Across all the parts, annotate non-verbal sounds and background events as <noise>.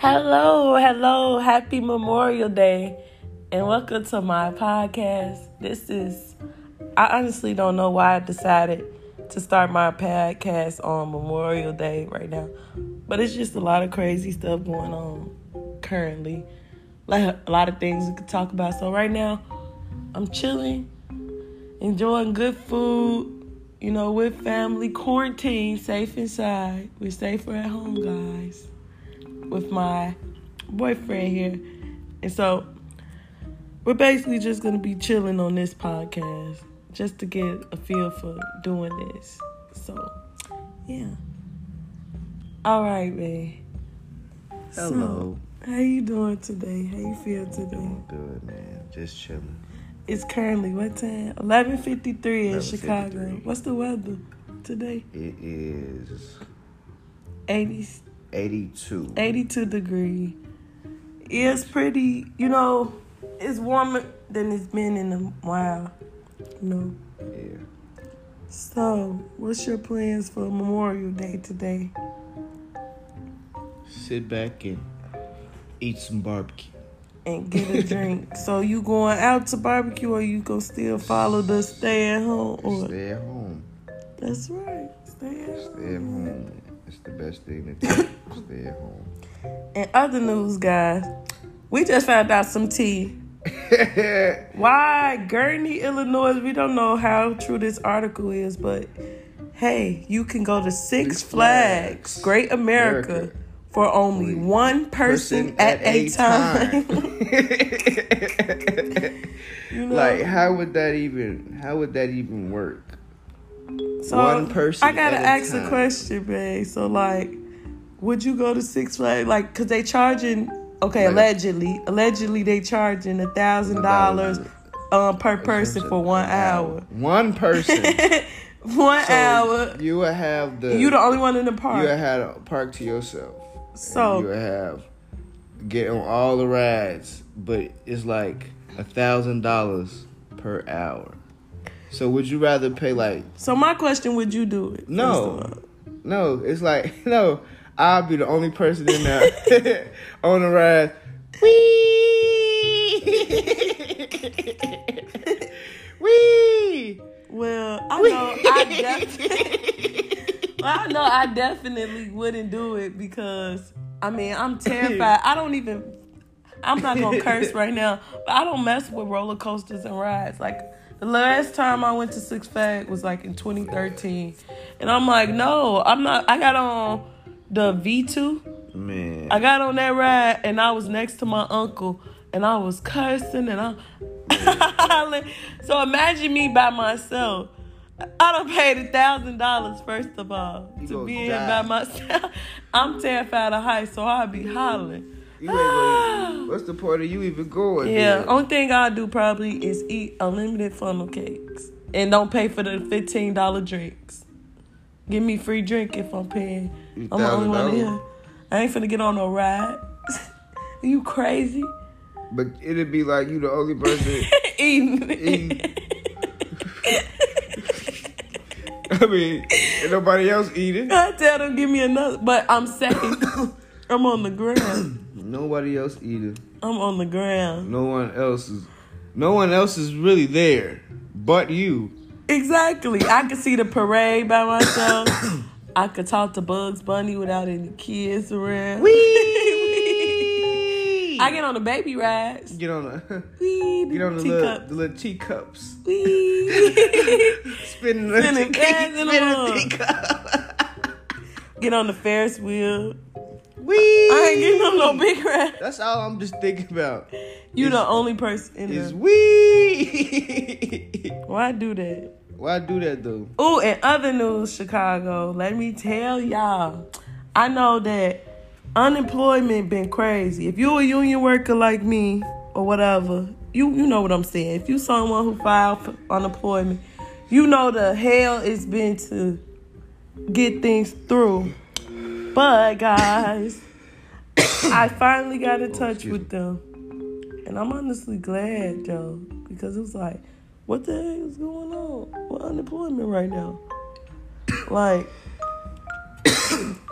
Hello, hello, happy Memorial Day, and welcome to my podcast. This is, I honestly don't know why I decided to start my podcast on Memorial Day right now, but it's just a lot of crazy stuff going on currently. Like a lot of things we could talk about. So, right now, I'm chilling, enjoying good food, you know, with family, quarantine, safe inside. We're safer at home, guys, with my boyfriend here. And so we're basically just going to be chilling on this podcast just to get a feel for doing this. So, yeah. All right, man. Hello. So, how you doing today? How you feel today? Doing good, man. Just chilling. It's currently what time? Eleven fifty three in Chicago. What's the weather today? It is 80, 82. 82 degree. It's pretty, you know, it's warmer than it's been in a while. You know. Yeah. So, what's your plans for Memorial Day today? Sit back and eat some barbecue. And get a drink. <laughs> so you going out to barbecue or you gonna still follow the stay at home or Stay at home. that's right. Stay at Stay at home. It's the best thing to do. Stay at home. And other news, guys, we just found out some tea. <laughs> Why Gurnee, Illinois? We don't know how true this article is, but hey, you can go to Six Six Flags, Flags, Great America, America. for only Only one person, at, a time. <laughs> <laughs> you know, like, how would that even? How would that even work? So one person I gotta a ask a time. question, babe. So like, would you go to Six Flags? Like, cause they charging. Okay, Like- allegedly, allegedly they charging a thousand dollars um per person for one hour. One person. <laughs> one So hour. You would have the. You the only one in the park. You would have a park to yourself. So- you would have get on all the rides, but it's like a thousand dollars per hour. So would you rather pay like So my question: Would you do it? No. first of all? no? It's like <laughs> no. I'll be the only person in there <laughs> on the ride. Wee! <laughs> Wee! Well, I know I definitely. well, I know I definitely wouldn't do it because I mean I'm terrified. I don't even. I'm not gonna curse right now, but I don't mess with roller coasters and rides. Like the last time I went to Six Flags was like in 2013, and I'm like, no, I'm not. I got on the V2. Man. I got on that ride and I was next to my uncle and I was cursing and I'm hollering. <laughs> So imagine me by myself. I don't paid a thousand dollars first of all You to be in die. by myself. <laughs> I'm terrified of heights, so I'll be hollering. You ain't gonna, <gasps> what's the point of you even going? Yeah, there? only thing I'll do probably is eat unlimited funnel cakes and don't pay for the fifteen dollar drinks. Give me free drink if I'm paying. You I'm the only one here. I ain't finna get on no ride. <laughs> you crazy? But it'd be like you the only person <laughs> Eating. <laughs> eating. I mean, ain't nobody else eating. I tell them give me another, but I'm second. I'm on the ground. Nobody else either. I'm on the ground. No one else is. No one else is really there, but you. Exactly. I could see the parade by myself. <coughs> I could talk to Bugs Bunny without any kids around. Wee! <laughs> I get on the baby rides. get on the <laughs> Wee, <laughs> get on the little, teacups. the little teacups. Wee. Spinning the Spinning teacup. fast in the Spinning the teacup. get on the Ferris wheel. Wee! I ain't getting on no big ride. That's all I'm just thinking about. You Is- the only person in Is wee? <laughs> Why do that? Why do that though? Oh, and other news, Chicago. Let me tell y'all. I know that unemployment been crazy. If you a union worker like me or whatever, you you know what I'm saying. If you someone who filed for unemployment, you know the hell it's been to get things through. But guys, I finally got in oh, touch excuse with them. And I'm honestly glad, though, because it was like, what the heck is going on with unemployment right now? Like,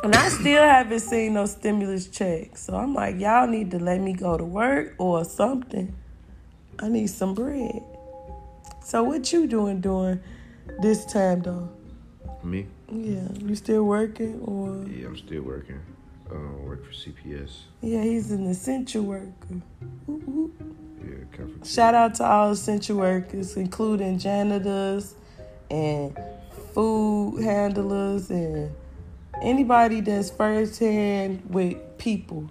And I still haven't seen no stimulus check. So I'm like, y'all need to let me go to work or something. I need some bread. So what you doing during this time though? Me? Yeah, you still working or? Yeah, I'm still working. Uh, work for CPS. Yeah, he's an essential worker. Whoop, whoop. Yeah. Shout out to all essential workers, including janitors and food handlers and anybody that's firsthand with people.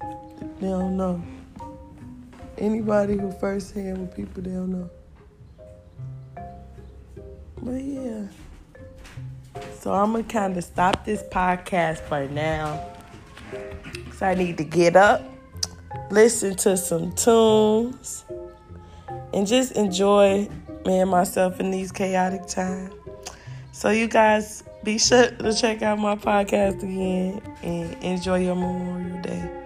They don't know. Anybody who firsthand with people, they don't know. But yeah. So I'm gonna kind of stop this podcast for now. So I need to get up, listen to some tunes, and just enjoy me and myself in these chaotic times. So you guys be sure to check out my podcast again and enjoy your Memorial Day.